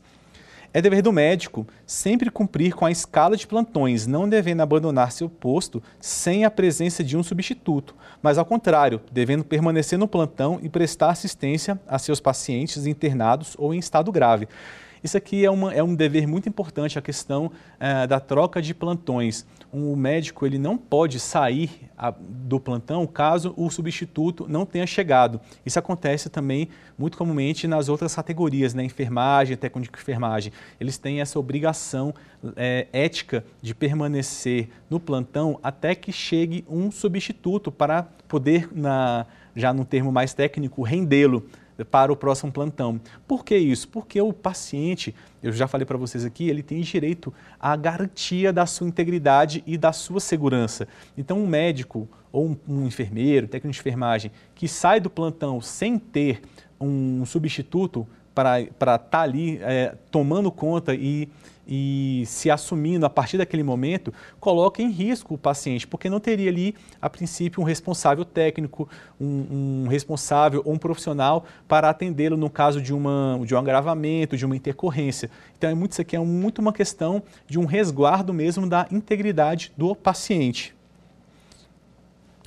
É dever do médico sempre cumprir com a escala de plantões, não devendo abandonar seu posto sem a presença de um substituto, mas ao contrário, devendo permanecer no plantão e prestar assistência a seus pacientes internados ou em estado grave. Isso aqui é, uma, é um dever muito importante, a questão é, da troca de plantões. Um médico ele não pode sair a, do plantão caso o substituto não tenha chegado. Isso acontece também muito comumente nas outras categorias, né? enfermagem, técnico de enfermagem. Eles têm essa obrigação é, ética de permanecer no plantão até que chegue um substituto para poder, na, já no termo mais técnico, rendê-lo para o próximo plantão. Por que isso? Porque o paciente, eu já falei para vocês aqui, ele tem direito à garantia da sua integridade e da sua segurança. Então, um médico ou um, um enfermeiro, técnico de enfermagem, que sai do plantão sem ter um substituto para estar tá ali é, tomando conta e e se assumindo a partir daquele momento, coloca em risco o paciente, porque não teria ali, a princípio, um responsável técnico, um, um responsável ou um profissional para atendê-lo no caso de, uma, de um agravamento, de uma intercorrência. Então, é muito, isso aqui é muito uma questão de um resguardo mesmo da integridade do paciente.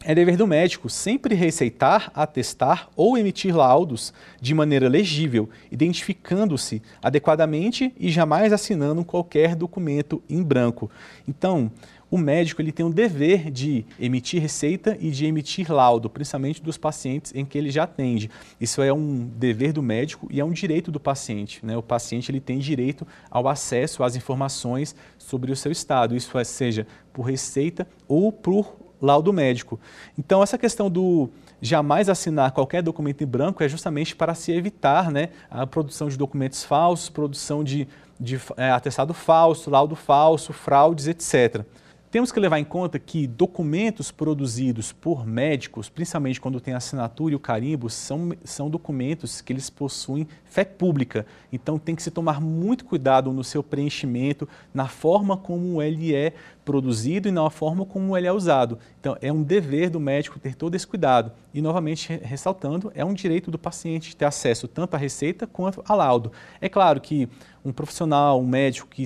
É dever do médico sempre receitar, atestar ou emitir laudos de maneira legível, identificando-se adequadamente e jamais assinando qualquer documento em branco. Então, o médico ele tem o dever de emitir receita e de emitir laudo, principalmente dos pacientes em que ele já atende. Isso é um dever do médico e é um direito do paciente. Né? O paciente ele tem direito ao acesso às informações sobre o seu estado, isso é, seja por receita ou por laudo médico. Então, essa questão do jamais assinar qualquer documento em branco é justamente para se evitar né, a produção de documentos falsos, produção de, de é, atestado falso, laudo falso, fraudes, etc. Temos que levar em conta que documentos produzidos por médicos, principalmente quando tem assinatura e o carimbo, são, são documentos que eles possuem fé pública. Então tem que se tomar muito cuidado no seu preenchimento, na forma como ele é produzido e na forma como ele é usado. Então é um dever do médico ter todo esse cuidado. E novamente ressaltando, é um direito do paciente ter acesso tanto à receita quanto ao laudo. É claro que um profissional, um médico que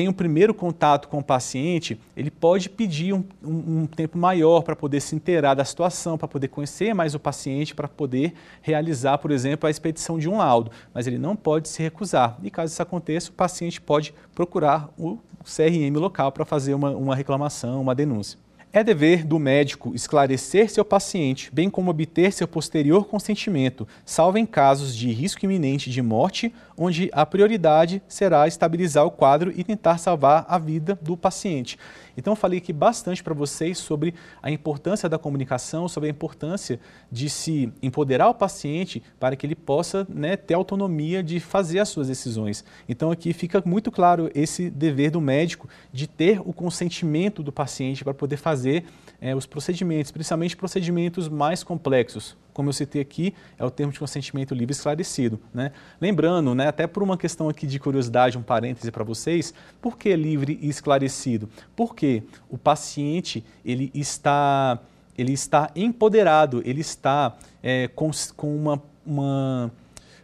tem o primeiro contato com o paciente, ele pode pedir um, um, um tempo maior para poder se inteirar da situação, para poder conhecer mais o paciente, para poder realizar, por exemplo, a expedição de um laudo. Mas ele não pode se recusar. E caso isso aconteça, o paciente pode procurar o CRM local para fazer uma, uma reclamação, uma denúncia. É dever do médico esclarecer seu paciente, bem como obter seu posterior consentimento, salvo em casos de risco iminente de morte, onde a prioridade será estabilizar o quadro e tentar salvar a vida do paciente. Então, eu falei aqui bastante para vocês sobre a importância da comunicação, sobre a importância de se empoderar o paciente para que ele possa né, ter autonomia de fazer as suas decisões. Então, aqui fica muito claro esse dever do médico de ter o consentimento do paciente para poder fazer é, os procedimentos, principalmente procedimentos mais complexos, como eu citei aqui, é o termo de consentimento livre esclarecido. Né? Lembrando, né, até por uma questão aqui de curiosidade, um parêntese para vocês, por que livre e esclarecido? Porque o paciente ele está, ele está empoderado, ele está é, com, com uma, uma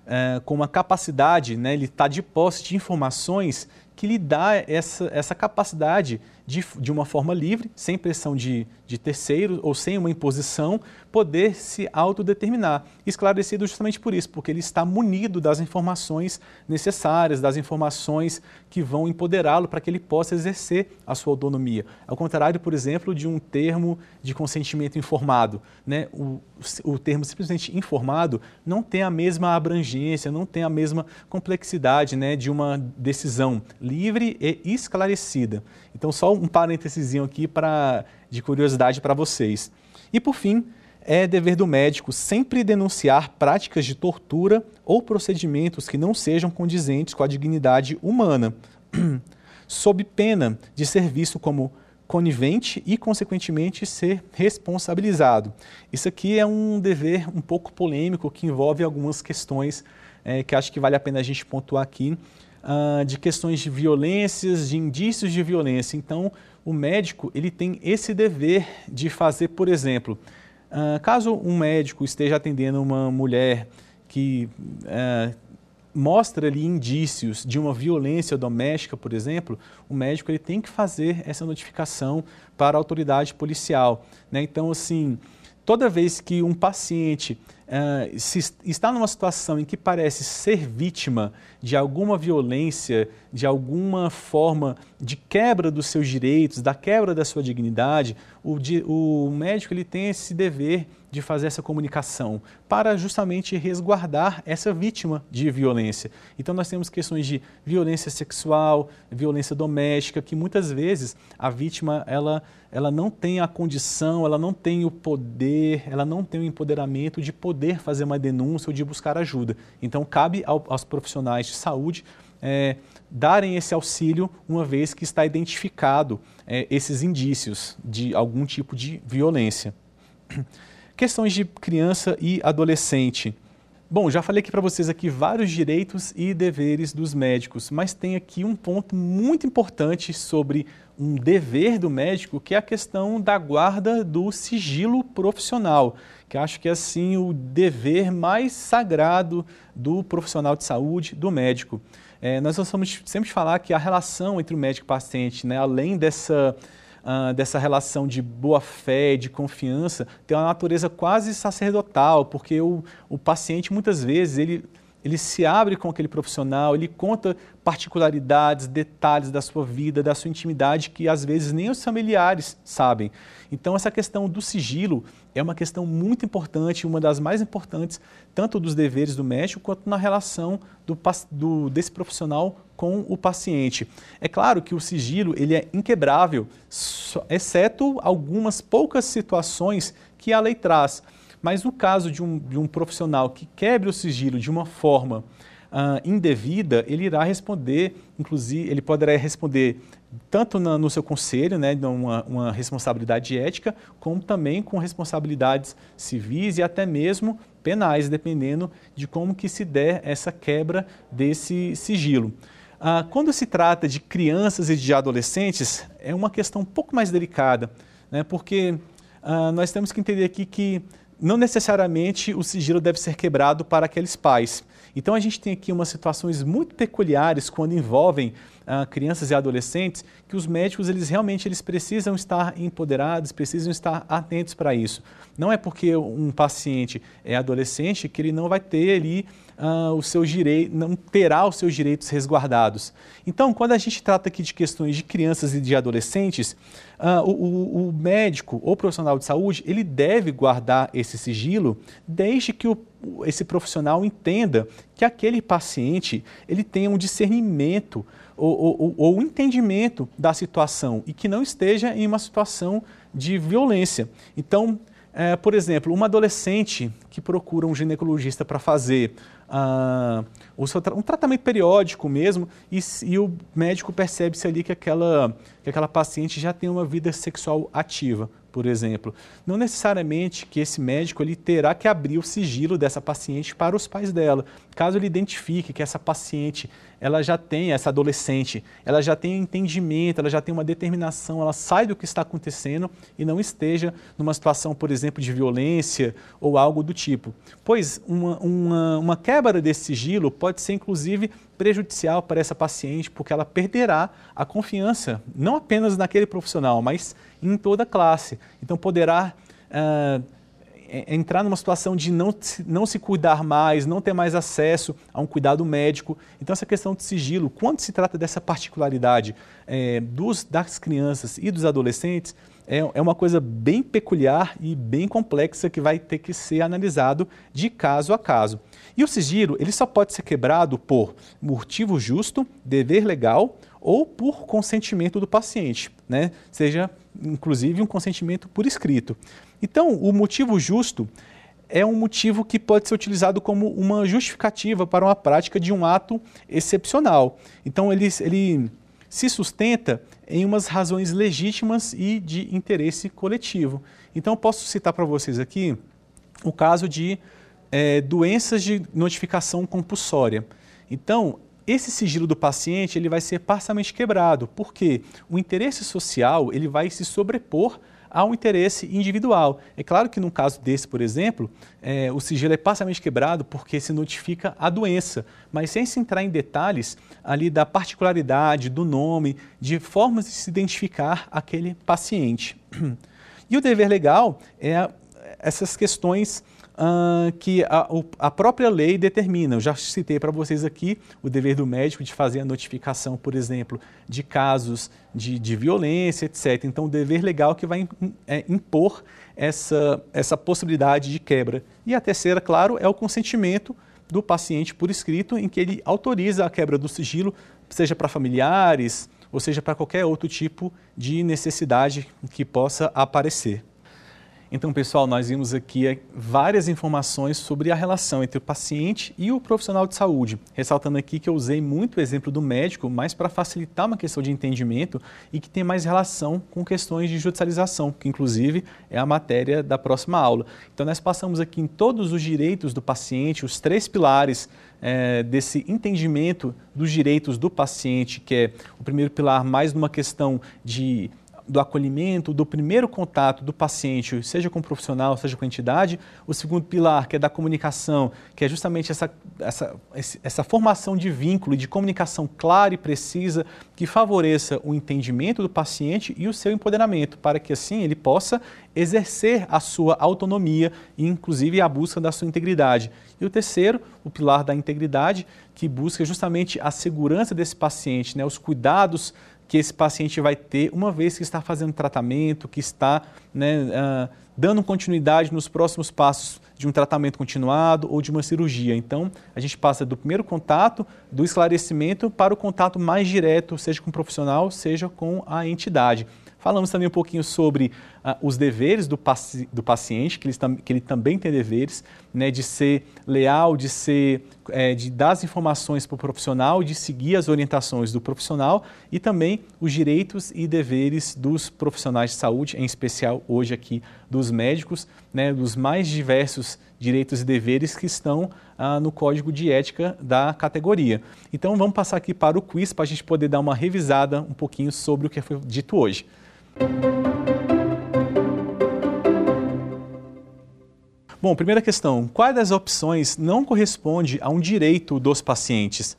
é, com uma capacidade, né, ele está de posse de informações que lhe dá essa, essa capacidade de, de uma forma livre, sem pressão de, de terceiro ou sem uma imposição, poder se autodeterminar. Esclarecido justamente por isso, porque ele está munido das informações necessárias, das informações que vão empoderá-lo para que ele possa exercer a sua autonomia. Ao contrário, por exemplo, de um termo de consentimento informado. Né? O, o termo simplesmente informado não tem a mesma abrangência, não tem a mesma complexidade né, de uma decisão livre e esclarecida. Então, só um parênteses aqui pra, de curiosidade para vocês. E, por fim, é dever do médico sempre denunciar práticas de tortura ou procedimentos que não sejam condizentes com a dignidade humana, sob pena de ser visto como conivente e, consequentemente, ser responsabilizado. Isso aqui é um dever um pouco polêmico que envolve algumas questões é, que acho que vale a pena a gente pontuar aqui, uh, de questões de violências, de indícios de violência. Então, o médico ele tem esse dever de fazer, por exemplo, uh, caso um médico esteja atendendo uma mulher que uh, mostra ali indícios de uma violência doméstica, por exemplo, o médico ele tem que fazer essa notificação para a autoridade policial. Né? Então, assim, toda vez que um paciente uh, se está numa situação em que parece ser vítima de alguma violência, de alguma forma de quebra dos seus direitos, da quebra da sua dignidade, o, o médico ele tem esse dever de fazer essa comunicação para justamente resguardar essa vítima de violência. Então nós temos questões de violência sexual, violência doméstica, que muitas vezes a vítima ela, ela não tem a condição, ela não tem o poder, ela não tem o empoderamento de poder fazer uma denúncia ou de buscar ajuda. Então cabe ao, aos profissionais de saúde é, darem esse auxílio uma vez que está identificado é, esses indícios de algum tipo de violência. Questões de criança e adolescente. Bom, já falei aqui para vocês aqui vários direitos e deveres dos médicos, mas tem aqui um ponto muito importante sobre um dever do médico, que é a questão da guarda do sigilo profissional, que acho que é assim o dever mais sagrado do profissional de saúde, do médico. É, nós vamos sempre falar que a relação entre o médico e o paciente, né, além dessa, uh, dessa relação de boa-fé, de confiança, tem uma natureza quase sacerdotal, porque o, o paciente muitas vezes ele ele se abre com aquele profissional, ele conta particularidades, detalhes da sua vida, da sua intimidade que às vezes nem os familiares sabem. Então essa questão do sigilo é uma questão muito importante, uma das mais importantes, tanto dos deveres do médico quanto na relação do, do, desse profissional com o paciente. É claro que o sigilo ele é inquebrável, exceto algumas poucas situações que a lei traz. Mas no caso de um, de um profissional que quebre o sigilo de uma forma uh, indevida, ele irá responder, inclusive, ele poderá responder tanto na, no seu conselho, né, uma, uma responsabilidade ética, como também com responsabilidades civis e até mesmo penais, dependendo de como que se der essa quebra desse sigilo. Ah, quando se trata de crianças e de adolescentes, é uma questão um pouco mais delicada, né, porque ah, nós temos que entender aqui que não necessariamente o sigilo deve ser quebrado para aqueles pais. Então a gente tem aqui umas situações muito peculiares quando envolvem ah, crianças e adolescentes que os médicos eles realmente eles precisam estar empoderados, precisam estar atentos para isso. Não é porque um paciente é adolescente que ele não vai ter ali ah, os seus direitos, não terá os seus direitos resguardados. Então, quando a gente trata aqui de questões de crianças e de adolescentes, ah, o, o médico ou profissional de saúde ele deve guardar esse sigilo desde que o esse profissional entenda que aquele paciente ele tenha um discernimento ou entendimento da situação e que não esteja em uma situação de violência. Então, é, por exemplo, uma adolescente que procura um ginecologista para fazer uh, um tratamento periódico mesmo e, e o médico percebe-se ali que aquela, que aquela paciente já tem uma vida sexual ativa por exemplo, não necessariamente que esse médico ele terá que abrir o sigilo dessa paciente para os pais dela. Caso ele identifique que essa paciente ela já tem, essa adolescente, ela já tem entendimento, ela já tem uma determinação, ela sai do que está acontecendo e não esteja numa situação, por exemplo, de violência ou algo do tipo. Pois uma, uma, uma quebra desse sigilo pode ser, inclusive, prejudicial para essa paciente, porque ela perderá a confiança, não apenas naquele profissional, mas em toda a classe. Então, poderá uh, entrar numa situação de não, não se cuidar mais, não ter mais acesso a um cuidado médico. Então, essa questão de sigilo, quando se trata dessa particularidade é, dos, das crianças e dos adolescentes, é, é uma coisa bem peculiar e bem complexa que vai ter que ser analisado de caso a caso. E o sigilo, ele só pode ser quebrado por motivo justo, dever legal ou por consentimento do paciente, né? seja inclusive um consentimento por escrito. Então, o motivo justo é um motivo que pode ser utilizado como uma justificativa para uma prática de um ato excepcional. Então, ele, ele se sustenta em umas razões legítimas e de interesse coletivo. Então, posso citar para vocês aqui o caso de é, doenças de notificação compulsória. Então, esse sigilo do paciente ele vai ser parcialmente quebrado, porque o interesse social ele vai se sobrepor ao interesse individual. É claro que no caso desse, por exemplo, é, o sigilo é parcialmente quebrado porque se notifica a doença, mas sem se entrar em detalhes ali da particularidade, do nome, de formas de se identificar aquele paciente. E o dever legal é essas questões uh, que a, a, própria lei determina. Eu já citei para vocês aqui o dever do médico de fazer a notificação, por exemplo, de casos de, de violência, etc. Então, o dever legal que vai é, impor essa, essa possibilidade de quebra. E a terceira, claro, é o consentimento do paciente por escrito, em que ele autoriza a quebra do sigilo, seja para familiares, ou seja para qualquer outro tipo de necessidade que possa aparecer. Então, pessoal, nós vimos aqui eh, várias informações sobre a relação entre o paciente e o profissional de saúde. Ressaltando aqui que eu usei muito o exemplo do médico, mas para facilitar uma questão de entendimento e que tem mais relação com questões de judicialização, que inclusive é a matéria da próxima aula. Então, nós passamos aqui em todos os direitos do paciente, os três pilares é, desse entendimento dos direitos do paciente, que é o primeiro pilar mais numa questão de do acolhimento, do primeiro contato do paciente, seja com o profissional, seja com a entidade. O segundo pilar, que é da comunicação, que é justamente essa, essa, essa formação de vínculo, de comunicação clara e precisa, que favoreça o entendimento do paciente e o seu empoderamento, para que assim ele possa exercer a sua autonomia e, inclusive, a busca da sua integridade. E o terceiro, o pilar da integridade, que busca justamente a segurança desse paciente, né, os cuidados que esse paciente vai ter uma vez que está fazendo tratamento, que está né, uh, dando continuidade nos próximos passos de um tratamento continuado ou de uma cirurgia. Então, a gente passa do primeiro contato, do esclarecimento, para o contato mais direto, seja com o profissional, seja com a entidade. Falamos também um pouquinho sobre uh, os deveres do, paci do paciente, que ele, que ele, também tem deveres, né, de ser leal, de ser, é, de dar as informações para o profissional, de seguir as orientações do profissional e também os direitos e deveres dos profissionais de saúde, em especial hoje aqui dos médicos, né, dos mais diversos direitos e deveres que estão ah, no código de ética da categoria. Então vamos passar aqui para o quiz para a gente poder dar uma revisada um pouquinho sobre o que foi dito hoje. Bom, primeira questão: qual das opções não corresponde a um direito dos pacientes?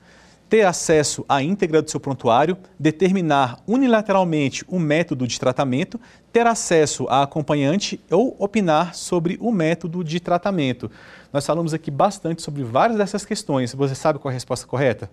Ter acesso à íntegra do seu prontuário, determinar unilateralmente o método de tratamento, ter acesso a acompanhante ou opinar sobre o método de tratamento. Nós falamos aqui bastante sobre várias dessas questões. Você sabe qual é a resposta correta?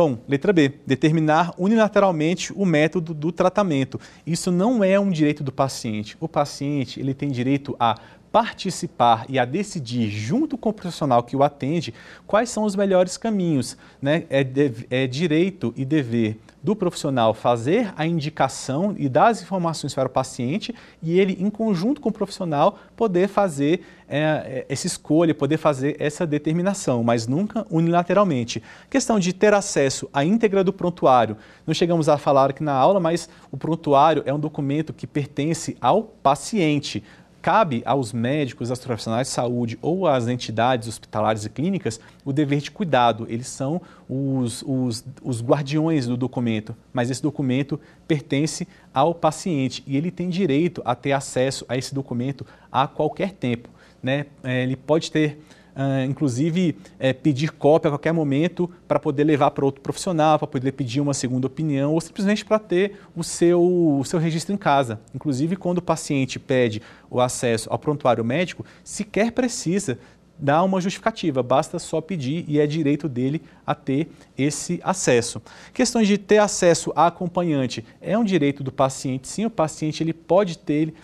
Bom, letra B, determinar unilateralmente o método do tratamento. Isso não é um direito do paciente. O paciente ele tem direito a participar e a decidir, junto com o profissional que o atende, quais são os melhores caminhos. Né? É, é direito e dever do profissional fazer a indicação e dar as informações para o paciente e ele, em conjunto com o profissional, poder fazer é, é essa escolha, poder fazer essa determinação, mas nunca unilateralmente. Questão de ter acesso à íntegra do prontuário. Não chegamos a falar aqui na aula, mas o prontuário é um documento que pertence ao paciente cabe aos médicos, aos profissionais de saúde ou às entidades hospitalares e clínicas o dever de cuidado. Eles são os, os, os guardiões do documento, mas esse documento pertence ao paciente e ele tem direito a ter acesso a esse documento a qualquer tempo. Né? É, ele pode ter Uh, inclusive é, pedir cópia a qualquer momento para poder levar para outro profissional, para poder pedir uma segunda opinião ou simplesmente para ter o seu, o seu registro em casa. Inclusive, quando o paciente pede o acesso ao prontuário médico, sequer precisa dar uma justificativa, basta só pedir e é direito dele a ter esse acesso. Questões de ter acesso a acompanhante é um direito do paciente, sim, o paciente ele pode ter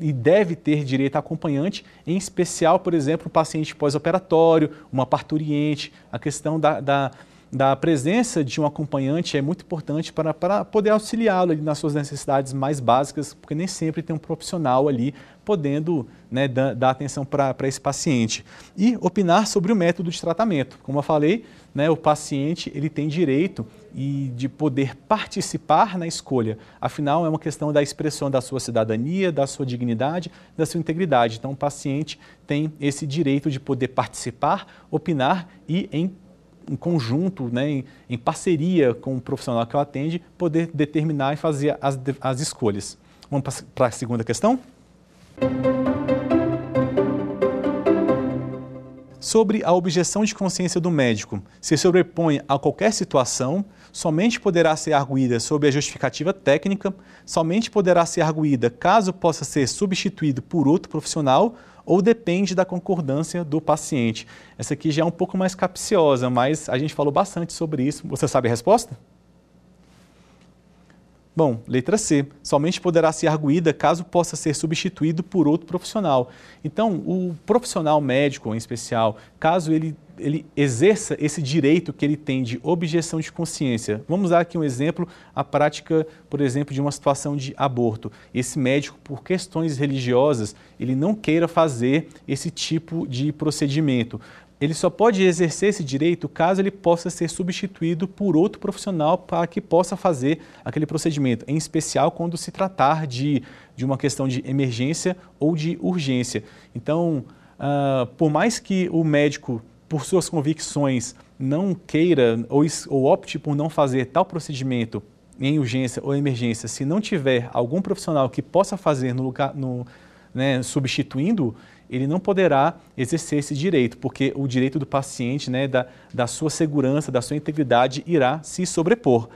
e deve ter direito a acompanhante, em especial, por exemplo, o paciente pós-operatório, uma parturiente, a questão da, da, da, presença de um acompanhante é muito importante para, para poder auxiliá-lo nas suas necessidades mais básicas, porque nem sempre tem um profissional ali podendo né, dar, dar, atenção para esse paciente. E opinar sobre o método de tratamento. Como eu falei, né, o paciente ele tem direito e de poder participar na escolha. Afinal, é uma questão da expressão da sua cidadania, da sua dignidade, da sua integridade. Então, o paciente tem esse direito de poder participar, opinar e, em, em conjunto, né, em, em, parceria com o profissional que o atende, poder determinar e fazer as, as escolhas. Vamos para a segunda questão? Sobre a objeção de consciência do médico, se sobrepõe a qualquer situação, somente poderá ser arguída sob a justificativa técnica, somente poderá ser arguída caso possa ser substituído por outro profissional ou depende da concordância do paciente. Essa aqui já é um pouco mais capciosa, mas a gente falou bastante sobre isso. Você sabe a resposta? Bom, letra C. Somente poderá ser arguída caso possa ser substituído por outro profissional. Então, o profissional médico, em especial, caso ele, ele exerça esse direito que ele tem de objeção de consciência. Vamos dar aqui um exemplo, a prática, por exemplo, de uma situação de aborto. Esse médico, por questões religiosas, ele não queira fazer esse tipo de procedimento ele só pode exercer esse direito caso ele possa ser substituído por outro profissional para que possa fazer aquele procedimento, em especial quando se tratar de, de uma questão de emergência ou de urgência. Então, uh, por mais que o médico, por suas convicções, não queira ou, ou opte por não fazer tal procedimento em urgência ou emergência, se não tiver algum profissional que possa fazer no lugar, no, né, substituindo, ele não poderá exercer esse direito, porque o direito do paciente, né, da, da sua segurança, da sua integridade, irá se sobrepor.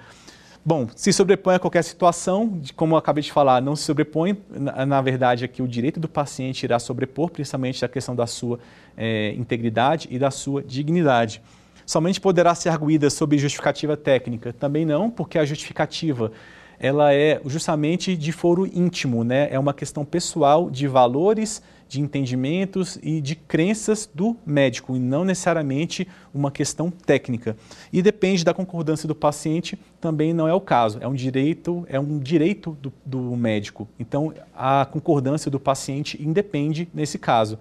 Bom, se sobrepõe a qualquer situação, como eu acabei de falar, não se sobrepõe, na, na verdade, aqui o direito do paciente irá sobrepor, principalmente a questão da sua é, integridade e da sua dignidade. Somente poderá ser arguída sob justificativa técnica? Também não, porque a justificativa ela é justamente de foro íntimo, né? é uma questão pessoal de valores, de entendimentos e de crenças do médico, e não necessariamente uma questão técnica. E depende da concordância do paciente, também não é o caso, é um direito, é um direito do, do médico. Então, a concordância do paciente independe nesse caso.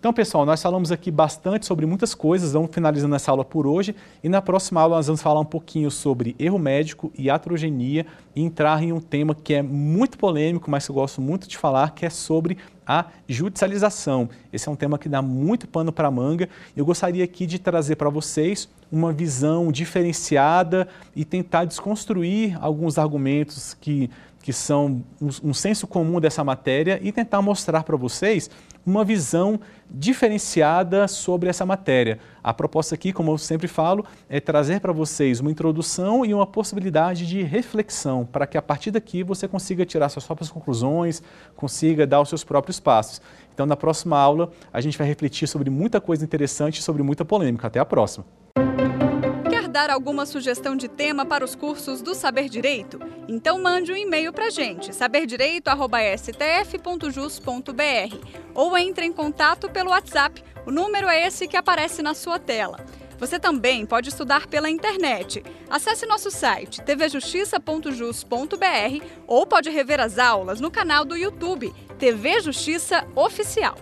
Então, pessoal, nós falamos aqui bastante sobre muitas coisas, vamos finalizando essa aula por hoje e na próxima aula nós vamos falar um pouquinho sobre erro médico e atrogenia e entrar em um tema que é muito polêmico, mas que eu gosto muito de falar, que é sobre a judicialização. Esse é um tema que dá muito pano para manga. Eu gostaria aqui de trazer para vocês uma visão diferenciada e tentar desconstruir alguns argumentos que, que são um, um senso comum dessa matéria e tentar mostrar para vocês uma visão diferenciada sobre essa matéria. A proposta aqui, como eu sempre falo, é trazer para vocês uma introdução e uma possibilidade de reflexão, para que a partir daqui você consiga tirar suas próprias conclusões, consiga dar os seus próprios passos. Então, na próxima aula, a gente vai refletir sobre muita coisa interessante sobre muita polêmica. Até a próxima!
Dar alguma sugestão de tema para os cursos do Saber Direito? Então mande um e-mail para a gente, saberdireito.stf.jus.br ou entre em contato pelo WhatsApp. O número é esse que aparece na sua tela. Você também pode estudar pela internet. Acesse nosso site tvjustiça.jus.br ou pode rever as aulas no canal do YouTube TV Justiça Oficial.